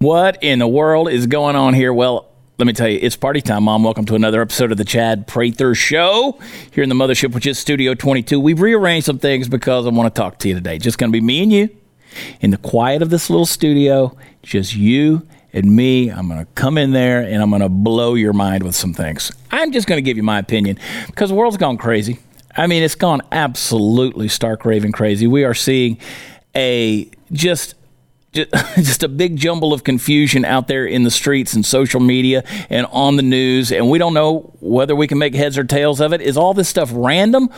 What in the world is going on here? Well, let me tell you, it's party time, Mom. Welcome to another episode of the Chad Prather Show here in the mothership, which is Studio 22. We've rearranged some things because I want to talk to you today. Just going to be me and you in the quiet of this little studio, just you and me. I'm going to come in there and I'm going to blow your mind with some things. I'm just going to give you my opinion because the world's gone crazy. I mean, it's gone absolutely stark raving crazy. We are seeing a just just a big jumble of confusion out there in the streets and social media and on the news, and we don't know whether we can make heads or tails of it. Is all this stuff random?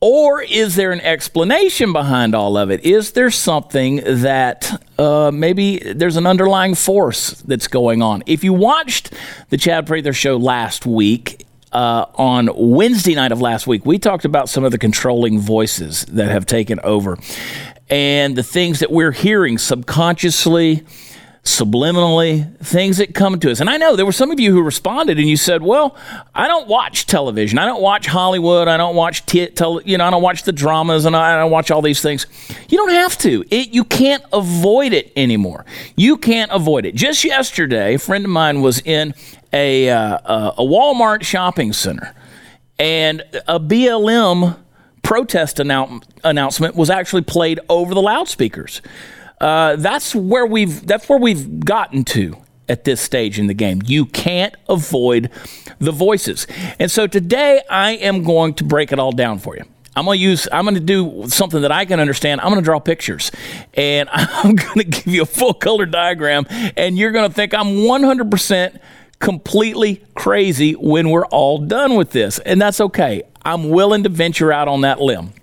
Or is there an explanation behind all of it? Is there something that uh, maybe there's an underlying force that's going on? If you watched the Chad Prather show last week, uh, on Wednesday night of last week, we talked about some of the controlling voices that have taken over. And the things that we're hearing subconsciously, subliminally, things that come to us. And I know there were some of you who responded and you said, "Well, I don't watch television. I don't watch Hollywood. I don't watch t- you know, I don't watch the dramas and I don't watch all these things." You don't have to. It you can't avoid it anymore. You can't avoid it. Just yesterday, a friend of mine was in a uh, a Walmart shopping center and a BLM protest annou- announcement was actually played over the loudspeakers. Uh, that's where we've that's where we've gotten to at this stage in the game. You can't avoid the voices. And so today I am going to break it all down for you. I'm going to use I'm going to do something that I can understand. I'm going to draw pictures and I'm going to give you a full color diagram and you're going to think I'm 100% completely crazy when we're all done with this. And that's okay. I'm willing to venture out on that limb.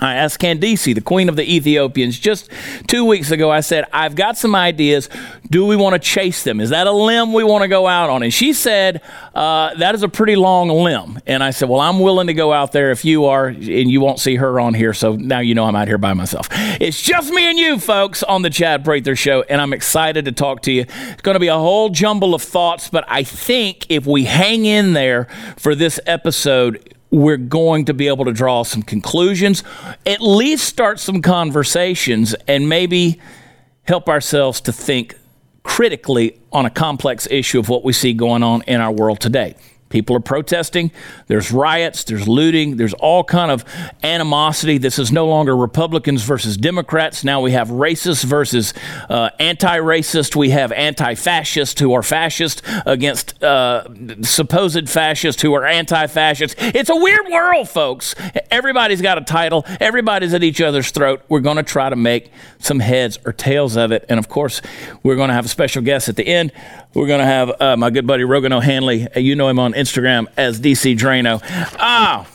I asked Candice, the queen of the Ethiopians, just two weeks ago. I said, I've got some ideas. Do we want to chase them? Is that a limb we want to go out on? And she said, uh, That is a pretty long limb. And I said, Well, I'm willing to go out there if you are, and you won't see her on here. So now you know I'm out here by myself. It's just me and you, folks, on the Chad Prather Show. And I'm excited to talk to you. It's going to be a whole jumble of thoughts, but I think if we hang in there for this episode, we're going to be able to draw some conclusions, at least start some conversations, and maybe help ourselves to think critically on a complex issue of what we see going on in our world today. People are protesting. There's riots. There's looting. There's all kind of animosity. This is no longer Republicans versus Democrats. Now we have racist versus uh, anti-racist. We have anti-fascist who are fascist against uh, supposed fascists who are anti-fascist. It's a weird world, folks. Everybody's got a title. Everybody's at each other's throat. We're going to try to make some heads or tails of it. And of course, we're going to have a special guest at the end. We're going to have uh, my good buddy Rogan O'Hanley. You know him on Instagram as DC Draino. Ah,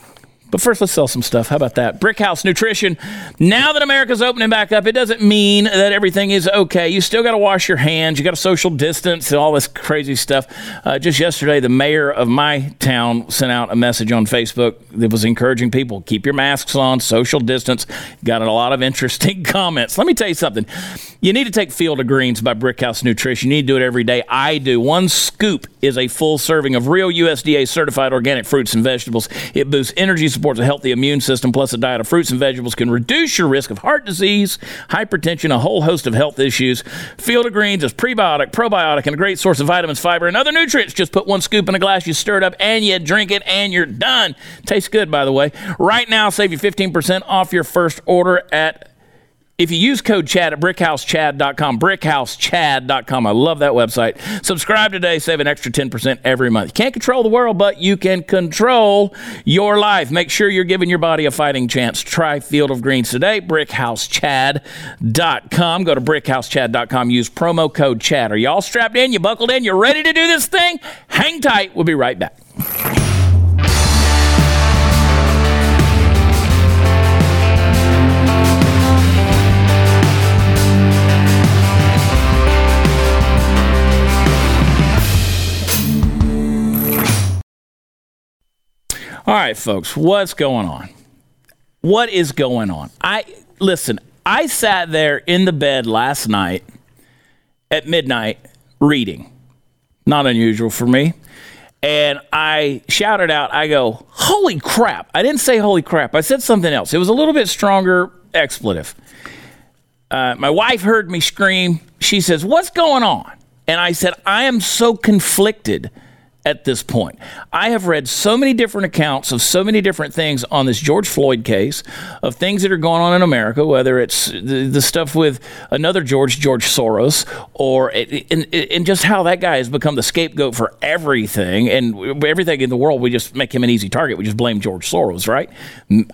but first, let's sell some stuff. How about that? Brickhouse Nutrition. Now that America's opening back up, it doesn't mean that everything is okay. You still got to wash your hands. You got to social distance, all this crazy stuff. Uh, just yesterday, the mayor of my town sent out a message on Facebook that was encouraging people keep your masks on, social distance. Got a lot of interesting comments. Let me tell you something. You need to take Field of Greens by Brickhouse Nutrition. You need to do it every day. I do. One scoop is a full serving of real USDA certified organic fruits and vegetables. It boosts energy supports a healthy immune system, plus a diet of fruits and vegetables can reduce your risk of heart disease, hypertension, a whole host of health issues. Field of Greens is prebiotic, probiotic, and a great source of vitamins, fiber, and other nutrients. Just put one scoop in a glass, you stir it up, and you drink it, and you're done. Tastes good, by the way. Right now, save you 15% off your first order at if you use code CHAD at brickhousechad.com, brickhousechad.com, I love that website. Subscribe today, save an extra 10% every month. You can't control the world, but you can control your life. Make sure you're giving your body a fighting chance. Try Field of Greens today, brickhousechad.com. Go to brickhousechad.com, use promo code CHAD. Are y'all strapped in? You buckled in? You're ready to do this thing? Hang tight. We'll be right back. All right, folks, what's going on? What is going on? I listen, I sat there in the bed last night at midnight reading. Not unusual for me. and I shouted out, I go, holy crap. I didn't say holy crap. I said something else. It was a little bit stronger expletive. Uh, my wife heard me scream. She says, What's going on? And I said, I am so conflicted at this point. I have read so many different accounts of so many different things on this George Floyd case, of things that are going on in America, whether it's the, the stuff with another George, George Soros, or and, just how that guy has become the scapegoat for everything and everything in the world. We just make him an easy target. We just blame George Soros, right?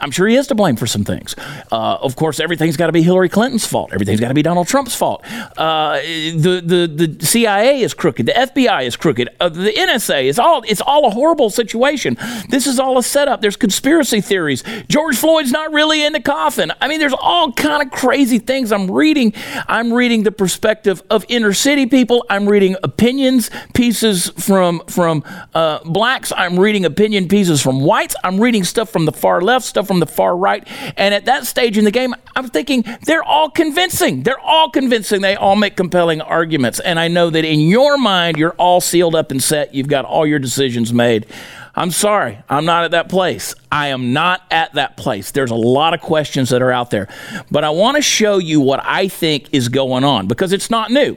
I'm sure he is to blame for some things. Uh, of course, everything's got to be Hillary Clinton's fault. Everything's got to be Donald Trump's fault. Uh, the, the, the CIA is crooked. The FBI is crooked. Uh, the NSA it's all it's all a horrible situation. This is all a setup. There's conspiracy theories. George Floyd's not really in the coffin. I mean, there's all kind of crazy things I'm reading. I'm reading the perspective of inner city people. I'm reading opinions pieces from from uh, blacks. I'm reading opinion pieces from whites. I'm reading stuff from the far left, stuff from the far right. And at that stage in the game, I'm thinking they're all convincing. They're all convincing. They all make compelling arguments. And I know that in your mind, you're all sealed up and set. You've got all your decisions made. I'm sorry, I'm not at that place. I am not at that place. There's a lot of questions that are out there. But I want to show you what I think is going on because it's not new.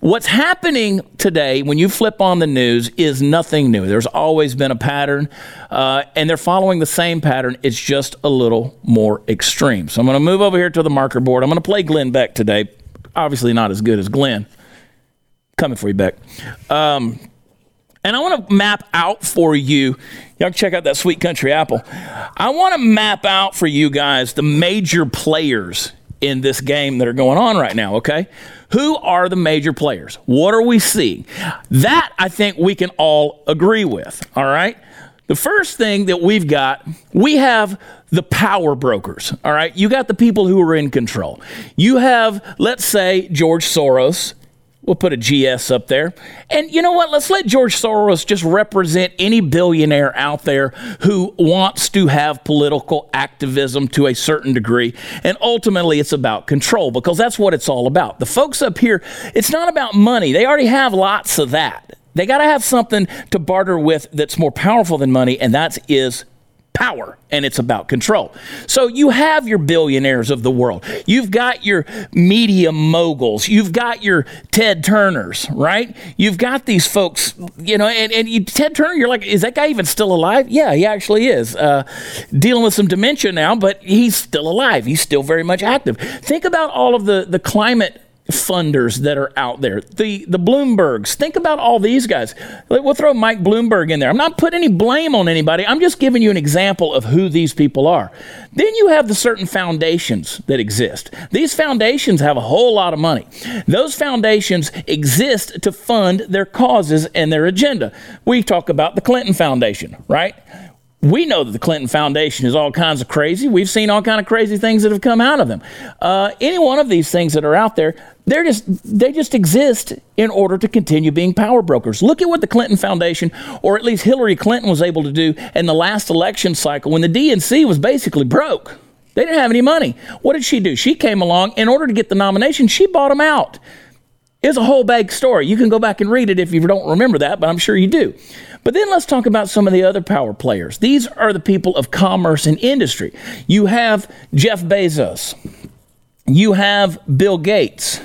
What's happening today when you flip on the news is nothing new. There's always been a pattern, uh, and they're following the same pattern. It's just a little more extreme. So I'm going to move over here to the marker board. I'm going to play Glenn Beck today. Obviously, not as good as Glenn. Coming for you, Beck. Um, and I want to map out for you. Y'all check out that sweet country apple. I want to map out for you guys the major players in this game that are going on right now, okay? Who are the major players? What are we seeing? That I think we can all agree with, all right? The first thing that we've got, we have the power brokers, all right? You got the people who are in control. You have, let's say, George Soros We'll put a GS up there. And you know what? Let's let George Soros just represent any billionaire out there who wants to have political activism to a certain degree. And ultimately, it's about control because that's what it's all about. The folks up here, it's not about money, they already have lots of that. They got to have something to barter with that's more powerful than money, and that is power and it's about control. So you have your billionaires of the world. You've got your media moguls. You've got your Ted Turners, right? You've got these folks, you know, and, and you, Ted Turner, you're like, is that guy even still alive? Yeah, he actually is. Uh, dealing with some dementia now, but he's still alive. He's still very much active. Think about all of the, the climate funders that are out there. The the Bloombergs. Think about all these guys. We'll throw Mike Bloomberg in there. I'm not putting any blame on anybody. I'm just giving you an example of who these people are. Then you have the certain foundations that exist. These foundations have a whole lot of money. Those foundations exist to fund their causes and their agenda. We talk about the Clinton Foundation, right? We know that the Clinton Foundation is all kinds of crazy. We've seen all kind of crazy things that have come out of them. Uh, any one of these things that are out there, they're just they just exist in order to continue being power brokers. Look at what the Clinton Foundation, or at least Hillary Clinton, was able to do in the last election cycle when the DNC was basically broke. They didn't have any money. What did she do? She came along in order to get the nomination. She bought them out. It's a whole big story. You can go back and read it if you don't remember that, but I'm sure you do. But then let's talk about some of the other power players. These are the people of commerce and industry. You have Jeff Bezos. You have Bill Gates.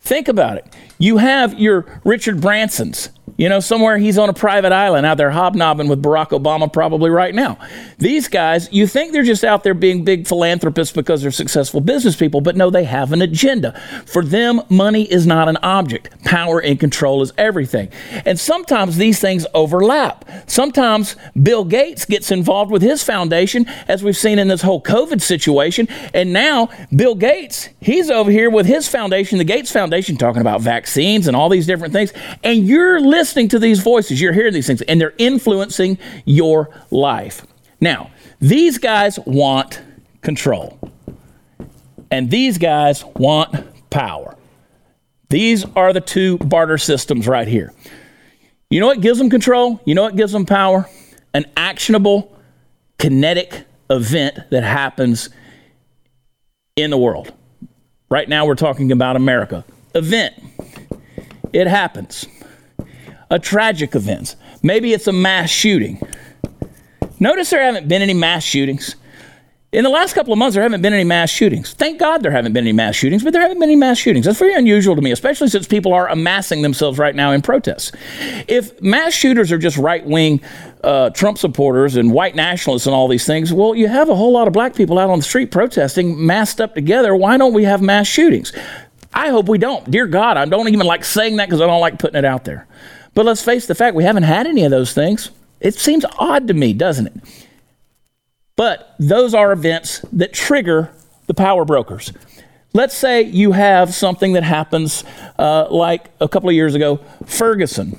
Think about it. You have your Richard Bransons. You know, somewhere he's on a private island out there hobnobbing with Barack Obama probably right now. These guys, you think they're just out there being big philanthropists because they're successful business people, but no, they have an agenda. For them, money is not an object. Power and control is everything. And sometimes these things overlap. Sometimes Bill Gates gets involved with his foundation, as we've seen in this whole COVID situation. And now Bill Gates, he's over here with his foundation, the Gates Foundation, talking about vaccines and all these different things. And you're listening to these voices, you're hearing these things, and they're influencing your life. Now, these guys want control, and these guys want power. These are the two barter systems right here. You know what gives them control? You know what gives them power? An actionable, kinetic event that happens in the world. Right now, we're talking about America. Event. It happens. A tragic event. Maybe it's a mass shooting. Notice there haven't been any mass shootings. In the last couple of months, there haven't been any mass shootings. Thank God there haven't been any mass shootings, but there haven't been any mass shootings. That's very unusual to me, especially since people are amassing themselves right now in protests. If mass shooters are just right wing uh, Trump supporters and white nationalists and all these things, well, you have a whole lot of black people out on the street protesting, massed up together. Why don't we have mass shootings? I hope we don't. Dear God, I don't even like saying that because I don't like putting it out there. But let's face the fact, we haven't had any of those things. It seems odd to me, doesn't it? But those are events that trigger the power brokers. Let's say you have something that happens uh, like a couple of years ago, Ferguson.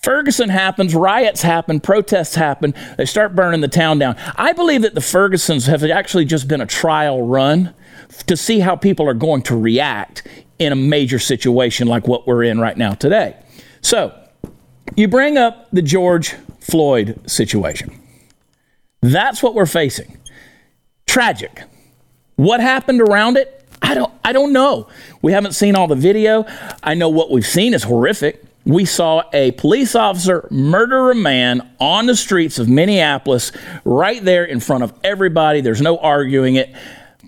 Ferguson happens, riots happen, protests happen, they start burning the town down. I believe that the Fergusons have actually just been a trial run to see how people are going to react in a major situation like what we're in right now today. So, you bring up the George Floyd situation. That's what we're facing. Tragic. What happened around it? I don't I don't know. We haven't seen all the video. I know what we've seen is horrific. We saw a police officer murder a man on the streets of Minneapolis right there in front of everybody. There's no arguing it.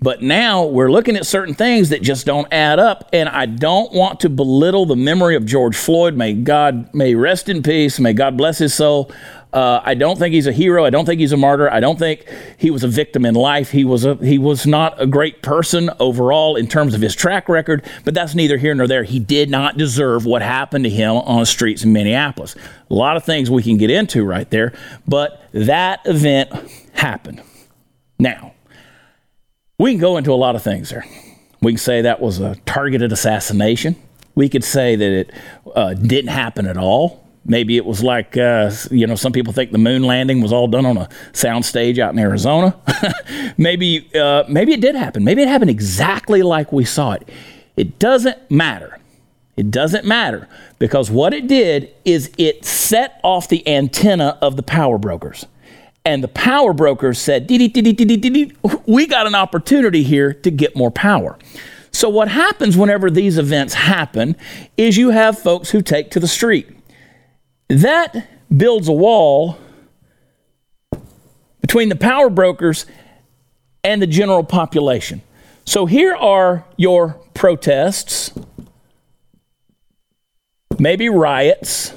But now we're looking at certain things that just don't add up. And I don't want to belittle the memory of George Floyd. May God, may rest in peace. May God bless his soul. Uh, I don't think he's a hero. I don't think he's a martyr. I don't think he was a victim in life. He was a he was not a great person overall in terms of his track record. But that's neither here nor there. He did not deserve what happened to him on the streets in Minneapolis. A lot of things we can get into right there, but that event happened. Now, we can go into a lot of things there. We can say that was a targeted assassination. We could say that it uh, didn't happen at all. Maybe it was like, uh, you know, some people think the moon landing was all done on a soundstage out in Arizona. maybe, uh, maybe it did happen. Maybe it happened exactly like we saw it. It doesn't matter. It doesn't matter because what it did is it set off the antenna of the power brokers and the power brokers said, we got an opportunity here to get more power. So, what happens whenever these events happen is you have folks who take to the street. That builds a wall between the power brokers and the general population. So, here are your protests, maybe riots,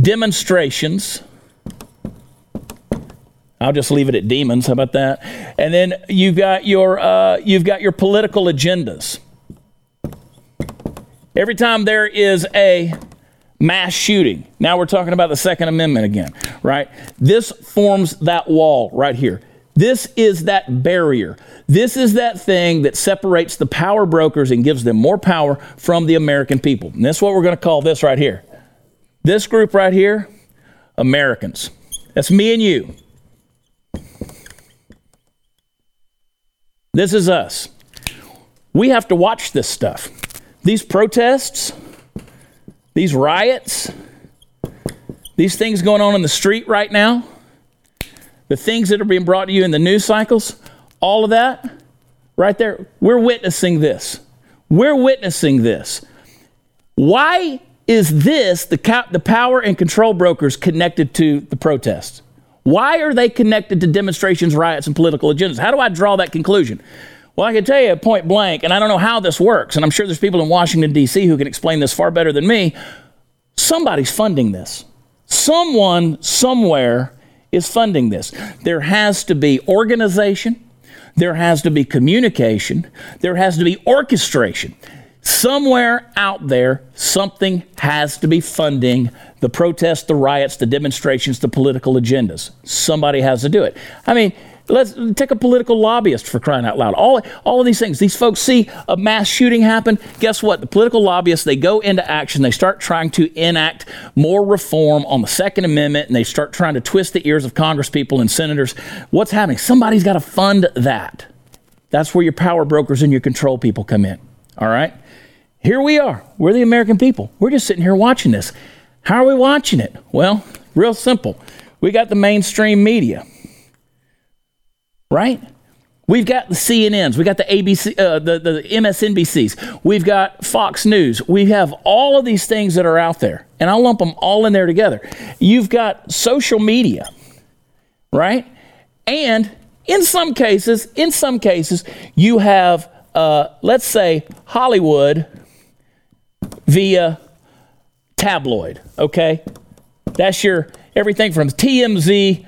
demonstrations I'll just leave it at demons. How about that? And then you've got your uh, you've got your political agendas. Every time there is a mass shooting, now we're talking about the Second Amendment again, right? This forms that wall right here. This is that barrier. This is that thing that separates the power brokers and gives them more power from the American people. And that's what we're going to call this right here. This group right here, Americans. That's me and you. This is us. We have to watch this stuff. These protests, these riots, these things going on in the street right now, the things that are being brought to you in the news cycles, all of that, right there, we're witnessing this. We're witnessing this. Why is this the, the power and control brokers connected to the protests? Why are they connected to demonstrations, riots, and political agendas? How do I draw that conclusion? Well, I can tell you point blank, and I don't know how this works, and I'm sure there's people in Washington, D.C. who can explain this far better than me. Somebody's funding this. Someone, somewhere, is funding this. There has to be organization, there has to be communication, there has to be orchestration. Somewhere out there, something has to be funding the protests, the riots, the demonstrations, the political agendas. Somebody has to do it. I mean, let's take a political lobbyist for crying out loud. All, all of these things. These folks see a mass shooting happen. Guess what? The political lobbyists, they go into action. They start trying to enact more reform on the Second Amendment and they start trying to twist the ears of congresspeople and senators. What's happening? Somebody's got to fund that. That's where your power brokers and your control people come in. All right? Here we are. We're the American people. We're just sitting here watching this. How are we watching it? Well, real simple. We got the mainstream media, right? We've got the CNNs, we got the ABC, uh, the, the MSNBCs, we've got Fox News. We have all of these things that are out there, and I'll lump them all in there together. You've got social media, right? And in some cases, in some cases, you have, uh, let's say, Hollywood via tabloid, okay? That's your everything from TMZ,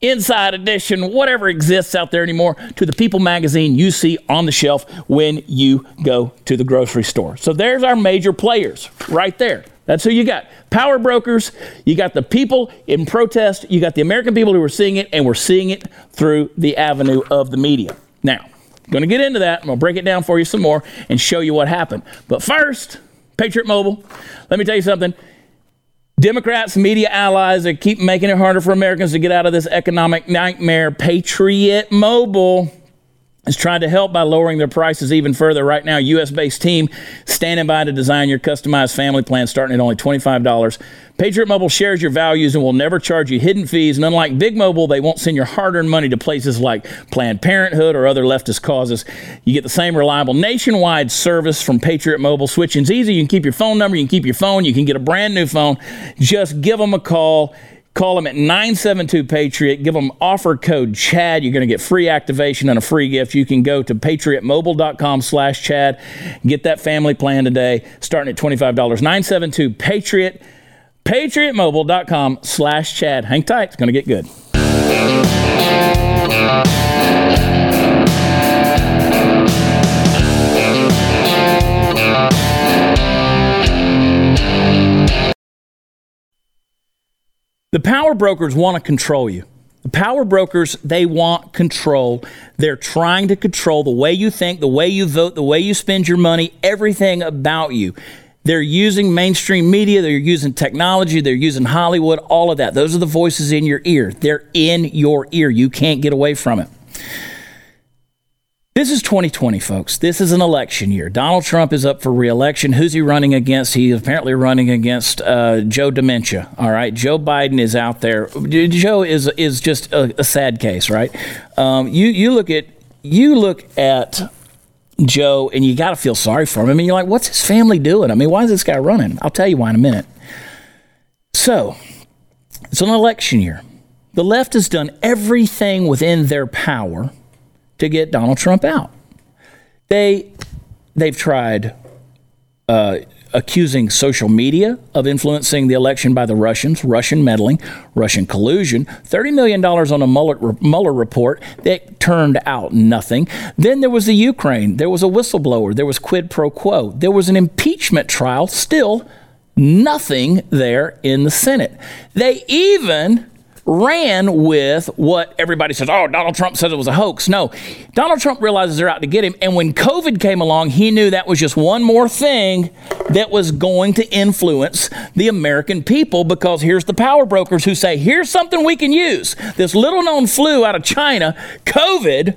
Inside Edition, whatever exists out there anymore, to the People magazine you see on the shelf when you go to the grocery store. So there's our major players right there. That's who you got. Power brokers, you got the people in protest, you got the American people who are seeing it, and we're seeing it through the avenue of the media. Now, I'm going to get into that. I'm going to break it down for you some more and show you what happened. But first, Patriot Mobile, let me tell you something. Democrats, media allies are keep making it harder for Americans to get out of this economic nightmare. Patriot Mobile is trying to help by lowering their prices even further. Right now, U.S. based team standing by to design your customized family plan starting at only $25. Patriot Mobile shares your values and will never charge you hidden fees. And unlike Big Mobile, they won't send your hard earned money to places like Planned Parenthood or other leftist causes. You get the same reliable nationwide service from Patriot Mobile. Switching's easy. You can keep your phone number, you can keep your phone, you can get a brand new phone. Just give them a call. Call them at 972 Patriot. Give them offer code CHAD. You're going to get free activation and a free gift. You can go to patriotmobile.com slash CHAD. Get that family plan today, starting at $25. 972 Patriot. PatriotMobile.com slash Chad. Hang tight. It's going to get good. The power brokers want to control you. The power brokers, they want control. They're trying to control the way you think, the way you vote, the way you spend your money, everything about you. They're using mainstream media, they're using technology, they're using Hollywood, all of that. Those are the voices in your ear. They're in your ear. You can't get away from it. This is 2020, folks. This is an election year. Donald Trump is up for reelection. Who's he running against? He's apparently running against uh, Joe Dementia. All right, Joe Biden is out there. Joe is is just a, a sad case, right? Um, you you look at you look at Joe and you got to feel sorry for him. I mean, you're like, what's his family doing? I mean, why is this guy running? I'll tell you why in a minute. So, it's an election year. The left has done everything within their power to get Donald Trump out. They they've tried uh, accusing social media of influencing the election by the Russians, Russian meddling, Russian collusion, $30 million on a Mueller, Mueller, report that turned out nothing. Then there was the Ukraine. There was a whistleblower. There was quid pro quo. There was an impeachment trial. Still nothing there in the Senate. They even ran with what everybody says, oh, Donald Trump says it was a hoax. No, Donald Trump realizes they're out to get him. And when COVID came along, he knew that was just one more thing that was going to influence the American people because here's the power brokers who say, here's something we can use. This little known flu out of China, COVID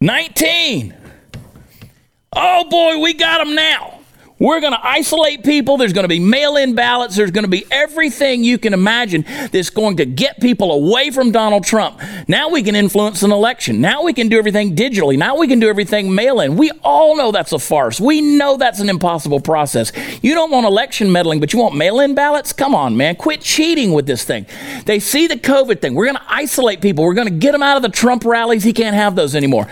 19. Oh boy, we got them now. We're going to isolate people. There's going to be mail in ballots. There's going to be everything you can imagine that's going to get people away from Donald Trump. Now we can influence an election. Now we can do everything digitally. Now we can do everything mail in. We all know that's a farce. We know that's an impossible process. You don't want election meddling, but you want mail in ballots? Come on, man. Quit cheating with this thing. They see the COVID thing. We're going to isolate people. We're going to get them out of the Trump rallies. He can't have those anymore.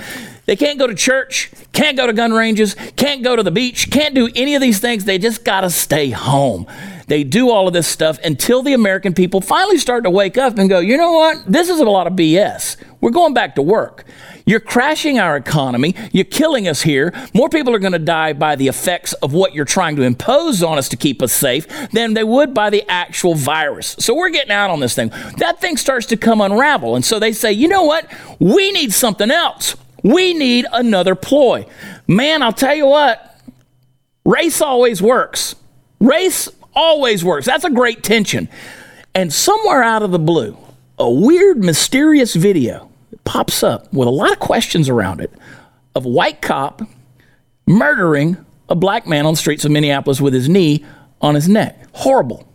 They can't go to church, can't go to gun ranges, can't go to the beach, can't do any of these things. They just got to stay home. They do all of this stuff until the American people finally start to wake up and go, you know what? This is a lot of BS. We're going back to work. You're crashing our economy. You're killing us here. More people are going to die by the effects of what you're trying to impose on us to keep us safe than they would by the actual virus. So we're getting out on this thing. That thing starts to come unravel. And so they say, you know what? We need something else. We need another ploy. Man, I'll tell you what, race always works. Race always works. That's a great tension. And somewhere out of the blue, a weird, mysterious video pops up with a lot of questions around it of a white cop murdering a black man on the streets of Minneapolis with his knee on his neck. Horrible.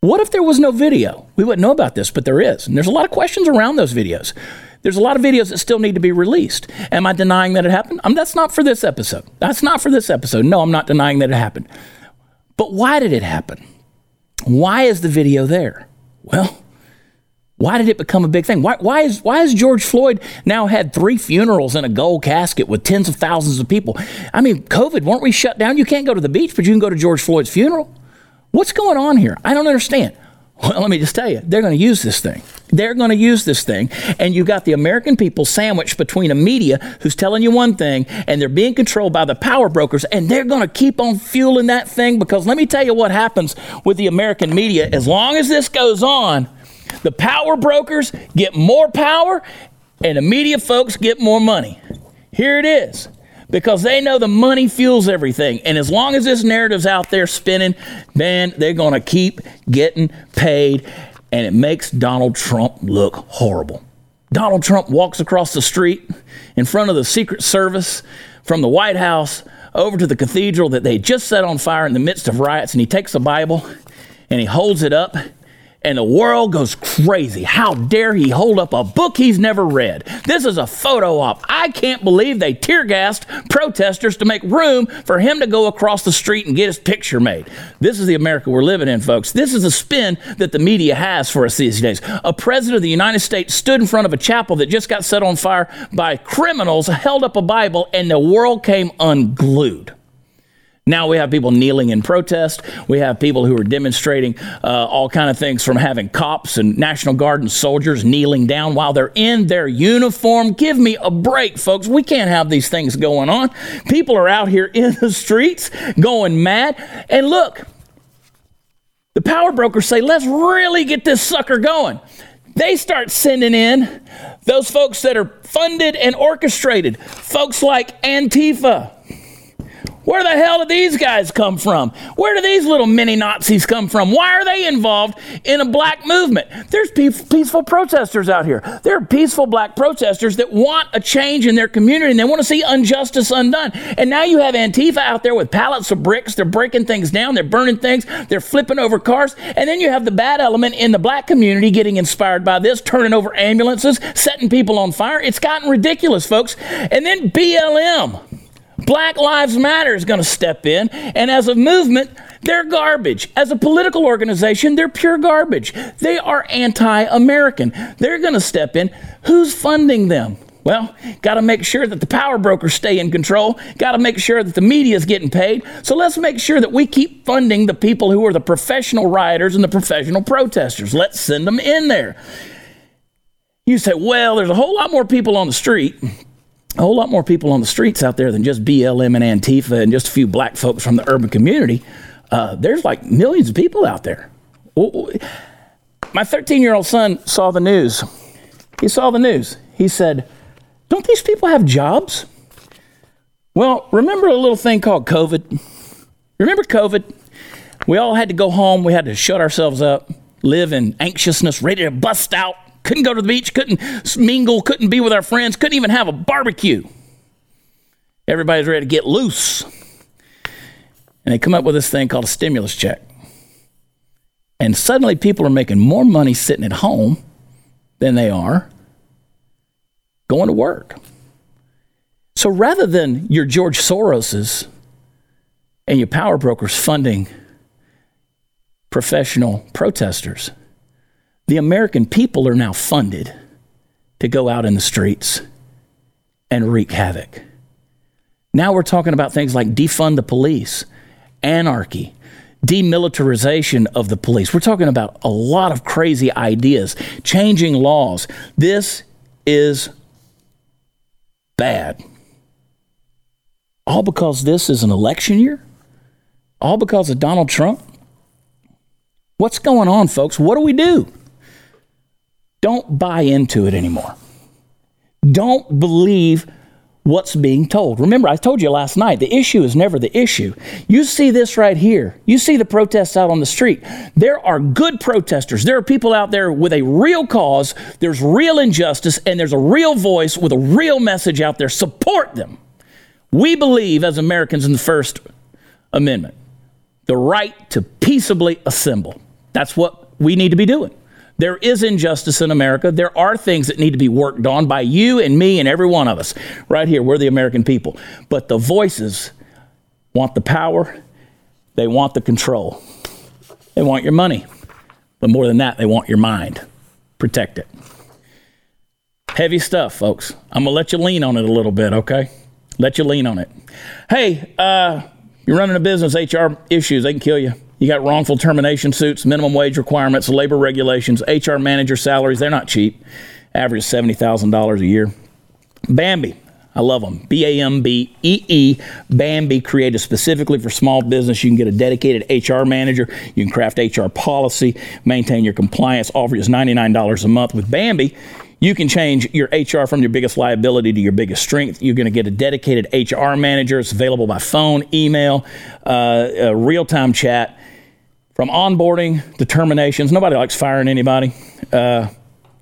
What if there was no video? We wouldn't know about this, but there is. And there's a lot of questions around those videos. There's a lot of videos that still need to be released. Am I denying that it happened? Um, that's not for this episode. That's not for this episode. No, I'm not denying that it happened. But why did it happen? Why is the video there? Well, why did it become a big thing? Why, why, is, why has George Floyd now had three funerals in a gold casket with tens of thousands of people? I mean, COVID, weren't we shut down? You can't go to the beach, but you can go to George Floyd's funeral. What's going on here? I don't understand. Well, let me just tell you, they're going to use this thing. They're going to use this thing. And you've got the American people sandwiched between a media who's telling you one thing and they're being controlled by the power brokers. And they're going to keep on fueling that thing because let me tell you what happens with the American media. As long as this goes on, the power brokers get more power and the media folks get more money. Here it is because they know the money fuels everything. And as long as this narrative's out there spinning, man, they're going to keep getting paid. And it makes Donald Trump look horrible. Donald Trump walks across the street in front of the Secret Service from the White House over to the cathedral that they just set on fire in the midst of riots. And he takes a Bible and he holds it up and the world goes crazy. How dare he hold up a book he's never read? This is a photo op. I can't believe they tear gassed protesters to make room for him to go across the street and get his picture made. This is the America we're living in, folks. This is the spin that the media has for us these days. A president of the United States stood in front of a chapel that just got set on fire by criminals, held up a Bible, and the world came unglued. Now we have people kneeling in protest. We have people who are demonstrating uh, all kind of things from having cops and National Guard and soldiers kneeling down while they're in their uniform. Give me a break, folks. We can't have these things going on. People are out here in the streets going mad. And look, the power brokers say, let's really get this sucker going. They start sending in those folks that are funded and orchestrated, folks like Antifa where the hell did these guys come from? Where do these little mini Nazis come from? Why are they involved in a black movement? There's peaceful protesters out here. There are peaceful black protesters that want a change in their community and they want to see injustice undone. And now you have Antifa out there with pallets of bricks. They're breaking things down, they're burning things, they're flipping over cars. And then you have the bad element in the black community getting inspired by this, turning over ambulances, setting people on fire. It's gotten ridiculous, folks. And then BLM. Black Lives Matter is going to step in, and as a movement, they're garbage. As a political organization, they're pure garbage. They are anti American. They're going to step in. Who's funding them? Well, got to make sure that the power brokers stay in control. Got to make sure that the media is getting paid. So let's make sure that we keep funding the people who are the professional rioters and the professional protesters. Let's send them in there. You say, well, there's a whole lot more people on the street a whole lot more people on the streets out there than just BLM and Antifa and just a few black folks from the urban community. Uh, there's like millions of people out there. My 13 year old son saw the news. He saw the news. He said, Don't these people have jobs? Well, remember a little thing called COVID? Remember COVID? We all had to go home. We had to shut ourselves up, live in anxiousness, ready to bust out couldn't go to the beach, couldn't mingle, couldn't be with our friends, couldn't even have a barbecue. Everybody's ready to get loose. And they come up with this thing called a stimulus check. And suddenly people are making more money sitting at home than they are going to work. So rather than your George Soroses and your power brokers funding professional protesters, the American people are now funded to go out in the streets and wreak havoc. Now we're talking about things like defund the police, anarchy, demilitarization of the police. We're talking about a lot of crazy ideas, changing laws. This is bad. All because this is an election year? All because of Donald Trump? What's going on, folks? What do we do? Don't buy into it anymore. Don't believe what's being told. Remember, I told you last night, the issue is never the issue. You see this right here. You see the protests out on the street. There are good protesters. There are people out there with a real cause, there's real injustice, and there's a real voice with a real message out there. Support them. We believe, as Americans, in the First Amendment the right to peaceably assemble. That's what we need to be doing. There is injustice in America. There are things that need to be worked on by you and me and every one of us. Right here, we're the American people. But the voices want the power, they want the control, they want your money. But more than that, they want your mind. Protect it. Heavy stuff, folks. I'm going to let you lean on it a little bit, okay? Let you lean on it. Hey, uh, you're running a business, HR issues, they can kill you. You got wrongful termination suits, minimum wage requirements, labor regulations, HR manager salaries. They're not cheap. Average $70,000 a year. Bambee. I love them. B A M B E E. Bambee created specifically for small business. You can get a dedicated HR manager. You can craft HR policy, maintain your compliance. Offer is $99 a month. With Bambee, you can change your HR from your biggest liability to your biggest strength. You're going to get a dedicated HR manager. It's available by phone, email, uh, real time chat. From onboarding to terminations, nobody likes firing anybody. Uh,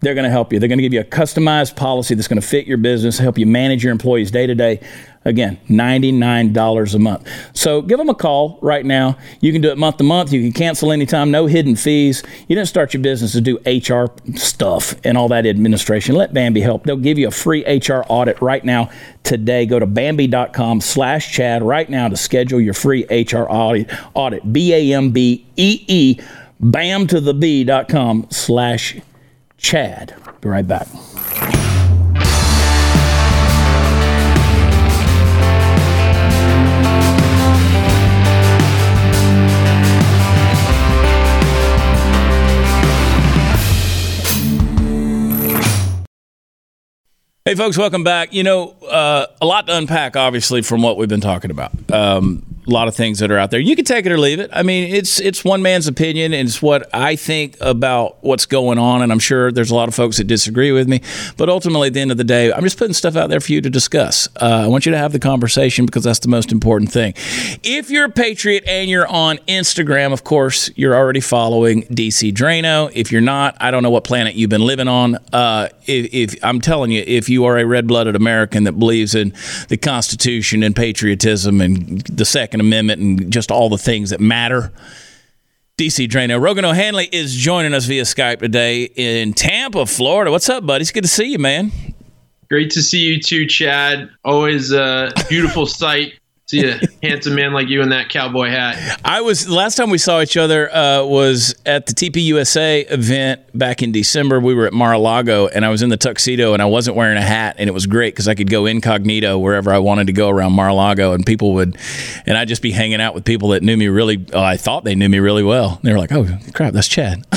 they're going to help you. They're going to give you a customized policy that's going to fit your business, help you manage your employees day to day. Again, $99 a month. So give them a call right now. You can do it month to month. You can cancel anytime, no hidden fees. You didn't start your business to do HR stuff and all that administration. Let Bambee help. They'll give you a free HR audit right now today. Go to Bambee.com slash Chad right now to schedule your free HR audit. audit. B-A-M-B-E-E, bam to the B.com slash Chad. Be right back. Hey, folks, welcome back. You know, uh, a lot to unpack, obviously, from what we've been talking about. Um, a lot of things that are out there. You can take it or leave it. I mean, it's it's one man's opinion, and it's what I think about what's going on. And I'm sure there's a lot of folks that disagree with me. But ultimately, at the end of the day, I'm just putting stuff out there for you to discuss. Uh, I want you to have the conversation because that's the most important thing. If you're a patriot and you're on Instagram, of course, you're already following DC Draino. If you're not, I don't know what planet you've been living on. Uh, if, if I'm telling you, if you are a red-blooded American that believes in the Constitution and patriotism and the Second Second Amendment and just all the things that matter. DC Draino. Rogan O'Hanley is joining us via Skype today in Tampa, Florida. What's up, buddy? It's good to see you, man. Great to see you too, Chad. Always a beautiful sight see a handsome man like you in that cowboy hat. I was last time we saw each other uh, was at the TPUSA event back in December. We were at Mar-a-Lago, and I was in the tuxedo, and I wasn't wearing a hat, and it was great because I could go incognito wherever I wanted to go around Mar-a-Lago, and people would, and I'd just be hanging out with people that knew me really. Oh, I thought they knew me really well. They were like, "Oh crap, that's Chad."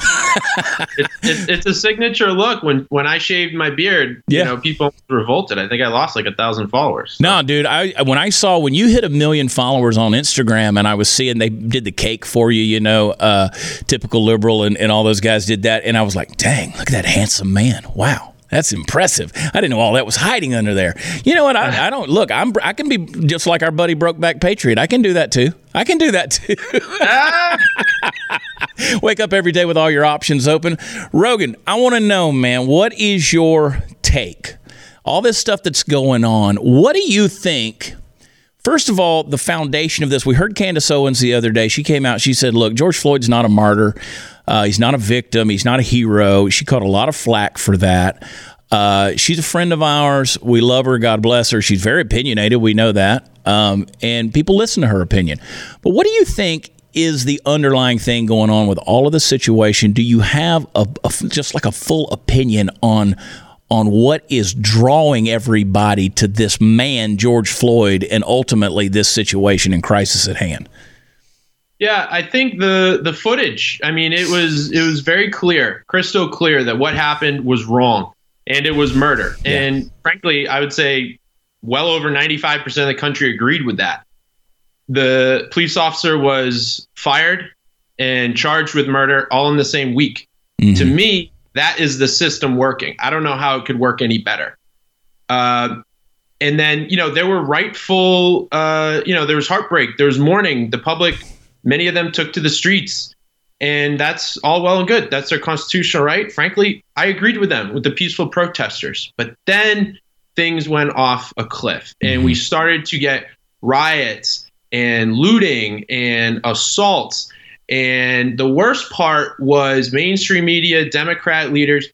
it, it, it's a signature look. When when I shaved my beard, yeah. you know, people revolted. I think I lost like a thousand followers. So. No, dude. I when I saw when you hit a million followers on Instagram, and I was seeing they did the cake for you. You know, uh, typical liberal, and, and all those guys did that, and I was like, dang, look at that handsome man. Wow. That's impressive. I didn't know all that was hiding under there. You know what? I, I don't look. I'm. I can be just like our buddy Brokeback Patriot. I can do that too. I can do that too. Wake up every day with all your options open. Rogan, I want to know, man, what is your take? All this stuff that's going on. What do you think? First of all, the foundation of this. We heard Candace Owens the other day. She came out. She said, "Look, George Floyd's not a martyr." Uh, he's not a victim. He's not a hero. She caught a lot of flack for that. Uh, she's a friend of ours. We love her. God bless her. She's very opinionated. We know that. Um, and people listen to her opinion. But what do you think is the underlying thing going on with all of the situation? Do you have a, a, just like a full opinion on on what is drawing everybody to this man, George Floyd, and ultimately this situation and crisis at hand? Yeah, I think the the footage. I mean, it was it was very clear, crystal clear that what happened was wrong and it was murder. Yeah. And frankly, I would say well over 95% of the country agreed with that. The police officer was fired and charged with murder all in the same week. Mm-hmm. To me, that is the system working. I don't know how it could work any better. Uh, and then, you know, there were rightful, uh, you know, there was heartbreak, there was mourning. The public Many of them took to the streets. And that's all well and good. That's their constitutional right. Frankly, I agreed with them, with the peaceful protesters. But then things went off a cliff and we mm-hmm. started to get riots and looting and assaults. And the worst part was mainstream media, Democrat leaders,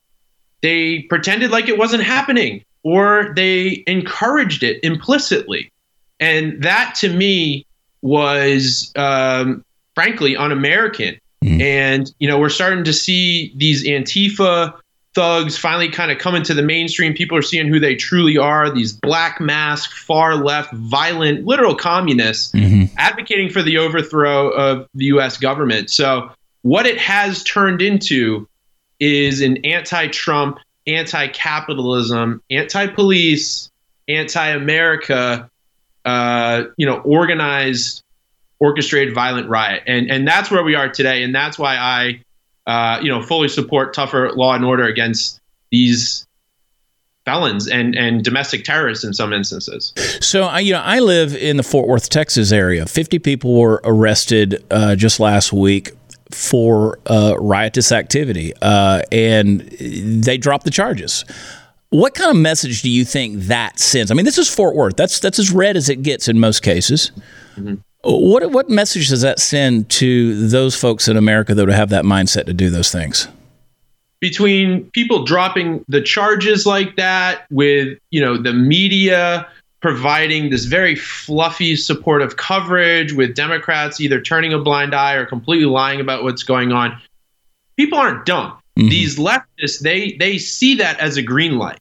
they pretended like it wasn't happening or they encouraged it implicitly. And that to me was, um, frankly, un American. Mm. And, you know, we're starting to see these Antifa thugs finally kind of coming to the mainstream. People are seeing who they truly are these black mask, far left, violent, literal communists mm-hmm. advocating for the overthrow of the US government. So, what it has turned into is an anti Trump, anti capitalism, anti police, anti America, uh, you know, organized, orchestrated violent riot. And, and that's where we are today. And that's why I uh, you know, fully support tougher law and order against these felons and and domestic terrorists in some instances. So I you know I live in the Fort Worth, Texas area. Fifty people were arrested uh, just last week for uh, riotous activity, uh, and they dropped the charges. What kind of message do you think that sends? I mean, this is Fort Worth. That's that's as red as it gets in most cases. Mm-hmm. What what message does that send to those folks in America that would have that mindset to do those things? Between people dropping the charges like that, with you know the media providing this very fluffy supportive coverage, with Democrats either turning a blind eye or completely lying about what's going on, people aren't dumb. Mm-hmm. These leftists they they see that as a green light.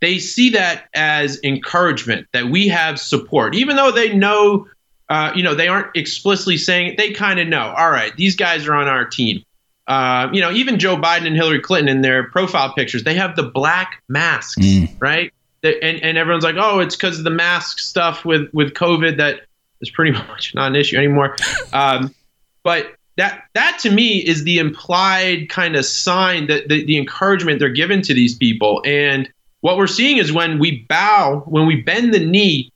They see that as encouragement that we have support, even though they know uh, you know, they aren't explicitly saying it. They kind of know. All right, these guys are on our team. Uh, you know, even Joe Biden and Hillary Clinton in their profile pictures, they have the black masks, mm. right? and and everyone's like, oh, it's because of the mask stuff with with COVID that is pretty much not an issue anymore. Um, but that that to me is the implied kind of sign that the, the encouragement they're given to these people. And what we're seeing is when we bow, when we bend the knee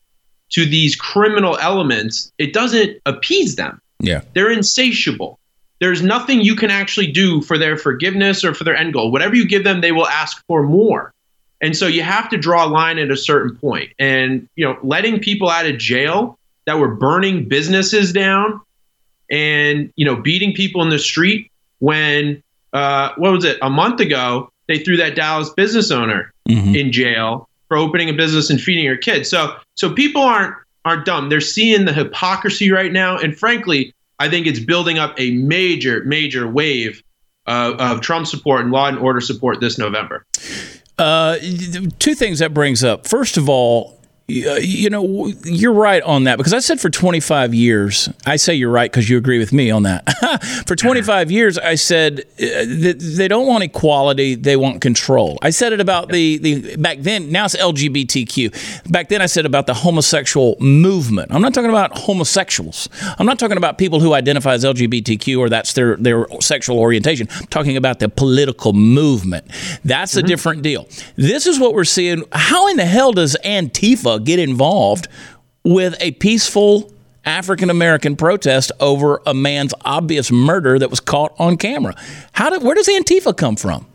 to these criminal elements, it doesn't appease them. Yeah. They're insatiable. There's nothing you can actually do for their forgiveness or for their end goal. Whatever you give them, they will ask for more. And so you have to draw a line at a certain point. And, you know, letting people out of jail that were burning businesses down and, you know, beating people in the street when, uh, what was it, a month ago, they threw that Dallas business owner mm-hmm. in jail for opening a business and feeding your kids. So so people aren't aren't dumb. They're seeing the hypocrisy right now, and frankly, I think it's building up a major major wave uh, of Trump support and law and order support this November. Uh, two things that brings up. First of all, you know, you're right on that because I said for 25 years, I say you're right because you agree with me on that. for 25 years, I said uh, they don't want equality, they want control. I said it about the, the back then, now it's LGBTQ. Back then, I said about the homosexual movement. I'm not talking about homosexuals. I'm not talking about people who identify as LGBTQ or that's their, their sexual orientation. I'm talking about the political movement. That's mm-hmm. a different deal. This is what we're seeing. How in the hell does Antifa? Get involved with a peaceful African American protest over a man's obvious murder that was caught on camera. How did where does Antifa come from?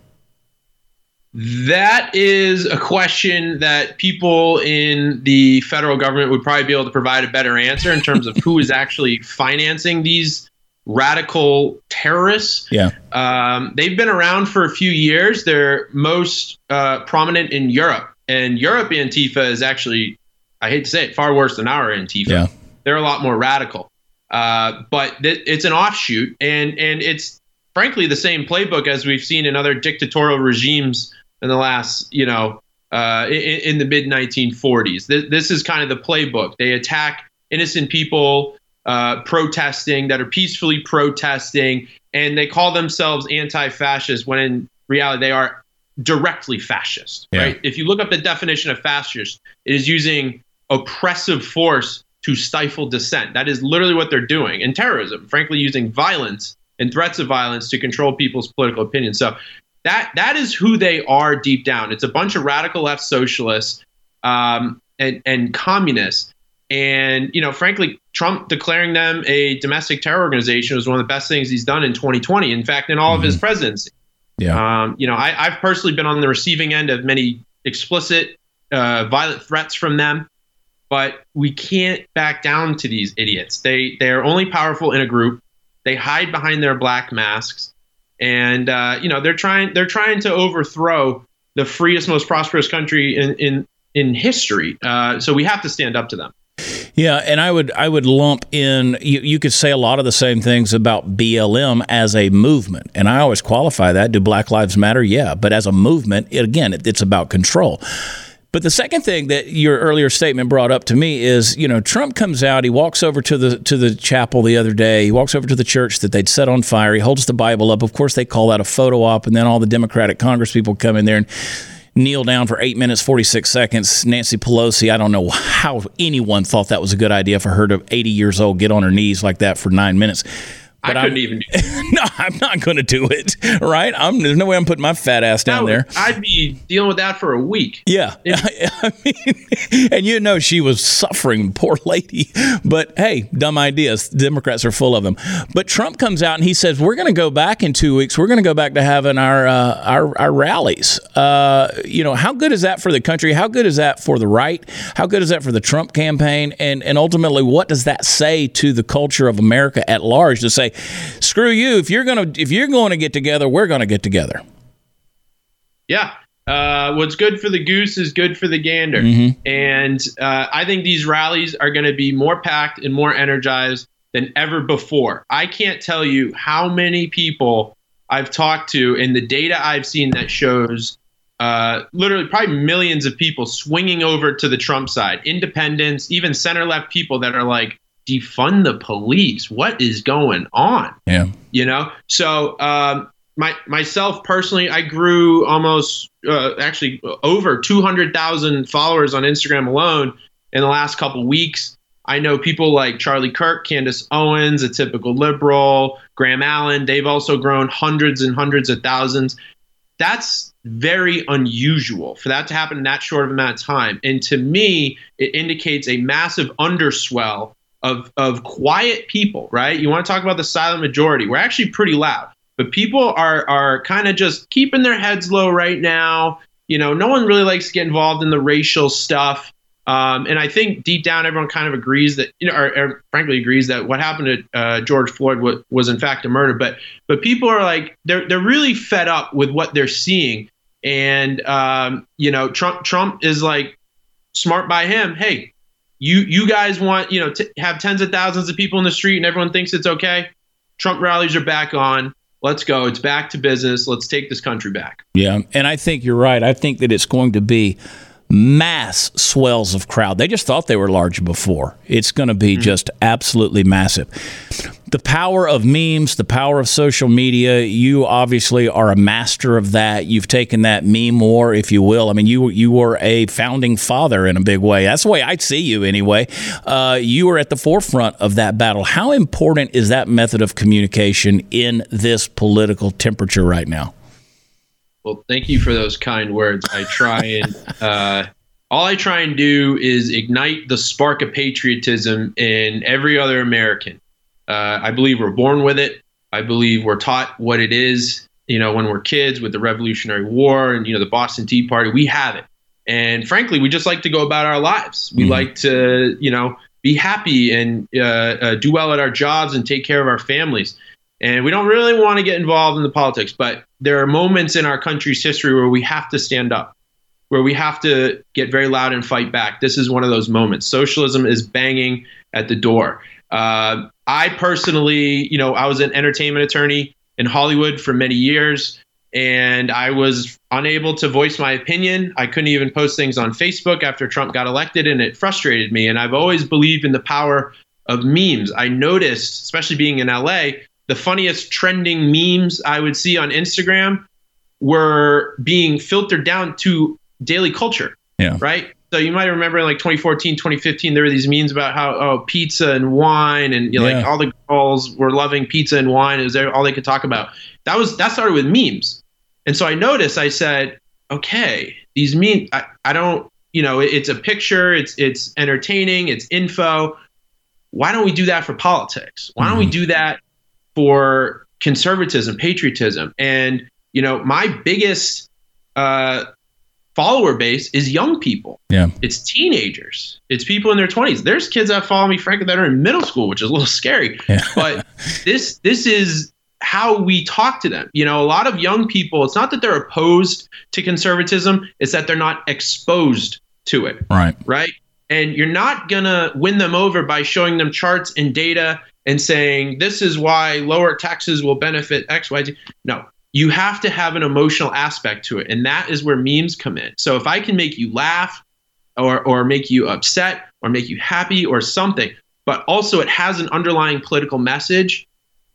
That is a question that people in the federal government would probably be able to provide a better answer in terms of who is actually financing these radical terrorists. Yeah. Um, they've been around for a few years. They're most uh, prominent in Europe. And Europe Antifa is actually, I hate to say it, far worse than our Antifa. Yeah. They're a lot more radical. Uh, but th- it's an offshoot, and and it's frankly the same playbook as we've seen in other dictatorial regimes in the last, you know, uh, in, in, the mid 1940s. This, this, is kind of the playbook. They attack innocent people uh, protesting that are peacefully protesting, and they call themselves anti-fascist when in reality they are directly fascist, yeah. right? If you look up the definition of fascist, it is using oppressive force to stifle dissent. That is literally what they're doing. And terrorism, frankly, using violence and threats of violence to control people's political opinions. So that that is who they are deep down. It's a bunch of radical left socialists um, and and communists. And you know, frankly, Trump declaring them a domestic terror organization was one of the best things he's done in 2020. In fact, in all mm-hmm. of his mm-hmm. presidency. Yeah. Um, you know, I, have personally been on the receiving end of many explicit, uh, violent threats from them, but we can't back down to these idiots. They they are only powerful in a group. They hide behind their black masks, and uh, you know they're trying they're trying to overthrow the freest, most prosperous country in in in history. Uh, so we have to stand up to them. Yeah, and I would I would lump in you, you could say a lot of the same things about BLM as a movement, and I always qualify that. Do Black Lives Matter? Yeah, but as a movement, it, again, it, it's about control. But the second thing that your earlier statement brought up to me is, you know, Trump comes out, he walks over to the to the chapel the other day, he walks over to the church that they'd set on fire, he holds the Bible up. Of course, they call that a photo op, and then all the Democratic Congress people come in there and kneel down for eight minutes, 46 seconds. Nancy Pelosi, I don't know how anyone thought that was a good idea for her to 80 years old get on her knees like that for nine minutes. But I couldn't I'm, even. no, I'm not going to do it. Right? I'm. There's no way I'm putting my fat ass down would, there. I'd be dealing with that for a week. Yeah. I mean, and you know she was suffering, poor lady. But hey, dumb ideas. Democrats are full of them. But Trump comes out and he says we're going to go back in two weeks. We're going to go back to having our uh, our, our rallies. Uh, you know, how good is that for the country? How good is that for the right? How good is that for the Trump campaign? And and ultimately, what does that say to the culture of America at large? To say screw you. If you're gonna if you're going to get together, we're going to get together. Yeah. Uh, what's good for the goose is good for the gander. Mm-hmm. And uh, I think these rallies are going to be more packed and more energized than ever before. I can't tell you how many people I've talked to and the data I've seen that shows uh, literally probably millions of people swinging over to the Trump side, independents, even center left people that are like, defund the police. What is going on? Yeah. You know, so um, my myself personally, I grew almost uh, actually over 200,000 followers on Instagram alone in the last couple weeks. I know people like Charlie Kirk, Candace Owens, a typical liberal, Graham Allen. They've also grown hundreds and hundreds of thousands. That's very unusual for that to happen in that short of amount of time. And to me, it indicates a massive underswell of of quiet people, right? You want to talk about the silent majority. We're actually pretty loud, but people are are kind of just keeping their heads low right now. You know, no one really likes to get involved in the racial stuff. Um, and I think deep down, everyone kind of agrees that, you know, or, or frankly agrees that what happened to uh, George Floyd was, was in fact a murder. But but people are like they're they're really fed up with what they're seeing, and um, you know, Trump Trump is like smart by him. Hey, you you guys want you know to have tens of thousands of people in the street and everyone thinks it's okay. Trump rallies are back on. Let's go. It's back to business. Let's take this country back. Yeah, and I think you're right. I think that it's going to be mass swells of crowd. They just thought they were large before. It's going to be mm-hmm. just absolutely massive. The power of memes, the power of social media, you obviously are a master of that. You've taken that meme war, if you will. I mean, you you were a founding father in a big way. That's the way I see you anyway. Uh, you were at the forefront of that battle. How important is that method of communication in this political temperature right now? Well, thank you for those kind words. I try and uh, all I try and do is ignite the spark of patriotism in every other American. Uh, I believe we're born with it. I believe we're taught what it is. You know, when we're kids with the Revolutionary War and you know the Boston Tea Party, we have it. And frankly, we just like to go about our lives. We mm-hmm. like to, you know, be happy and uh, uh, do well at our jobs and take care of our families. And we don't really want to get involved in the politics, but there are moments in our country's history where we have to stand up, where we have to get very loud and fight back. This is one of those moments. Socialism is banging at the door. Uh, I personally, you know, I was an entertainment attorney in Hollywood for many years, and I was unable to voice my opinion. I couldn't even post things on Facebook after Trump got elected, and it frustrated me. And I've always believed in the power of memes. I noticed, especially being in LA, the funniest trending memes I would see on Instagram were being filtered down to daily culture. Yeah. Right. So you might remember in like 2014, 2015, there were these memes about how oh pizza and wine and you know, yeah. like all the girls were loving pizza and wine. It was all they could talk about. That was that started with memes, and so I noticed. I said, okay, these memes. I, I don't. You know, it, it's a picture. It's it's entertaining. It's info. Why don't we do that for politics? Why don't mm-hmm. we do that for conservatism, patriotism. And, you know, my biggest uh, follower base is young people. Yeah. It's teenagers. It's people in their 20s. There's kids that follow me, frankly, that are in middle school, which is a little scary. Yeah. but this this is how we talk to them. You know, a lot of young people, it's not that they're opposed to conservatism, it's that they're not exposed to it. Right. Right. And you're not going to win them over by showing them charts and data and saying, this is why lower taxes will benefit X, Y, Z. No, you have to have an emotional aspect to it. And that is where memes come in. So if I can make you laugh or, or make you upset or make you happy or something, but also it has an underlying political message,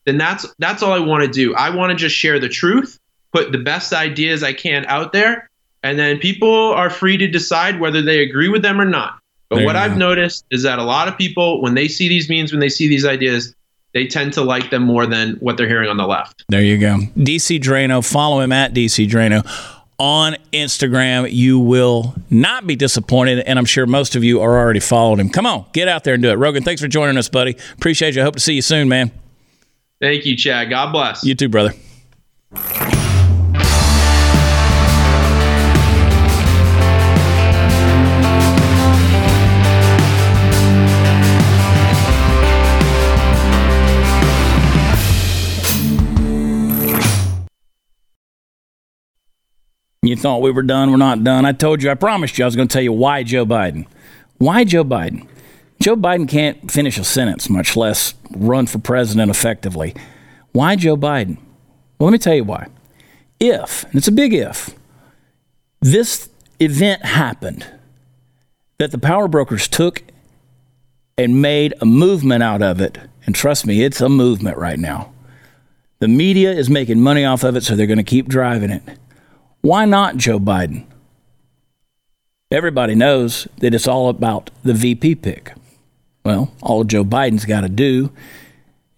then that's that's all I want to do. I want to just share the truth, put the best ideas I can out there, and then people are free to decide whether they agree with them or not. But There what I've noticed is that a lot of people, when they see these memes, when they see these ideas, they tend to like them more than what they're hearing on the left. There you go. DC Draino. Follow him at DC Draino on Instagram. You will not be disappointed, and I'm sure most of you are already followed him. Come on, get out there and do it. Rogan, thanks for joining us, buddy. Appreciate you. Hope to see you soon, man. Thank you, Chad. God bless. You too, brother. You thought we were done. We're not done. I told you, I promised you I was going to tell you why Joe Biden. Why Joe Biden? Joe Biden can't finish a sentence, much less run for president effectively. Why Joe Biden? Well, let me tell you why. If, and it's a big if, this event happened that the power brokers took and made a movement out of it, and trust me, it's a movement right now. The media is making money off of it, so they're going to keep driving it. Why not Joe Biden? Everybody knows that it's all about the VP pick. Well, all Joe Biden's got to do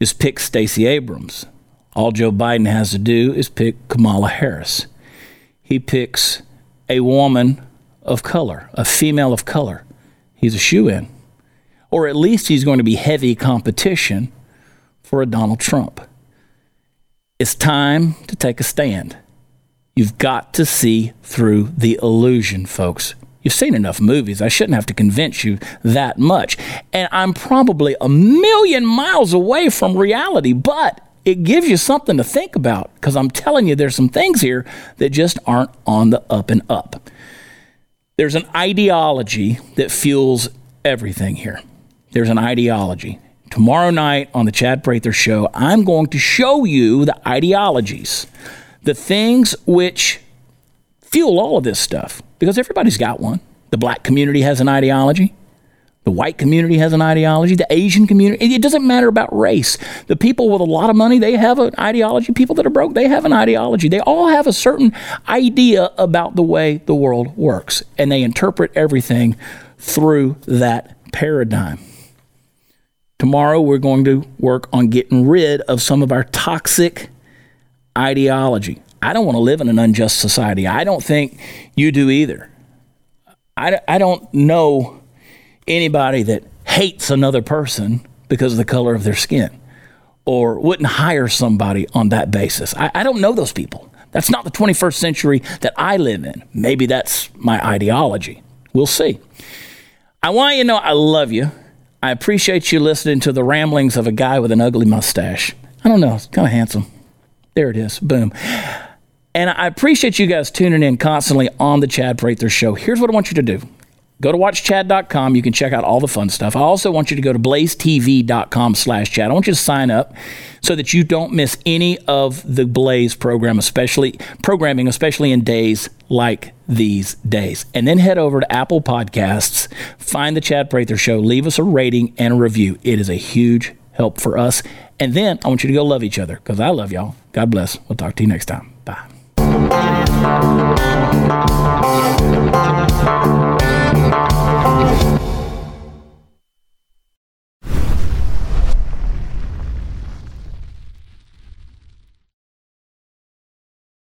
is pick Stacey Abrams. All Joe Biden has to do is pick Kamala Harris. He picks a woman of color, a female of color. He's a shoe in. Or at least he's going to be heavy competition for a Donald Trump. It's time to take a stand. You've got to see through the illusion, folks. You've seen enough movies. I shouldn't have to convince you that much. And I'm probably a million miles away from reality, but it gives you something to think about because I'm telling you, there's some things here that just aren't on the up and up. There's an ideology that fuels everything here. There's an ideology. Tomorrow night on the Chad Prather Show, I'm going to show you the ideologies, the things which fuel all of this stuff because everybody's got one. The black community has an ideology. The white community has an ideology. The Asian community, it doesn't matter about race. The people with a lot of money, they have an ideology. People that are broke, they have an ideology. They all have a certain idea about the way the world works, and they interpret everything through that paradigm. Tomorrow, we're going to work on getting rid of some of our toxic ideology. I don't want to live in an unjust society. I don't think you do either. I, I don't know anybody that hates another person because of the color of their skin or wouldn't hire somebody on that basis. I, I don't know those people. That's not the 21st century that I live in. Maybe that's my ideology. We'll see. I want you to know I love you. I appreciate you listening to the ramblings of a guy with an ugly mustache. I don't know, it's kind of handsome. There it is. Boom. And I appreciate you guys tuning in constantly on the Chad Prather Show. Here's what I want you to do. Go to watchchad.com. You can check out all the fun stuff. I also want you to go to blazetv.com slash chat. I want you to sign up so that you don't miss any of the Blaze program, especially programming, especially in days like these days. And then head over to Apple Podcasts, find the Chad Prather Show, leave us a rating and a review. It is a huge help for us. And then I want you to go love each other because I love y'all. God bless. We'll talk to you next time. Bye.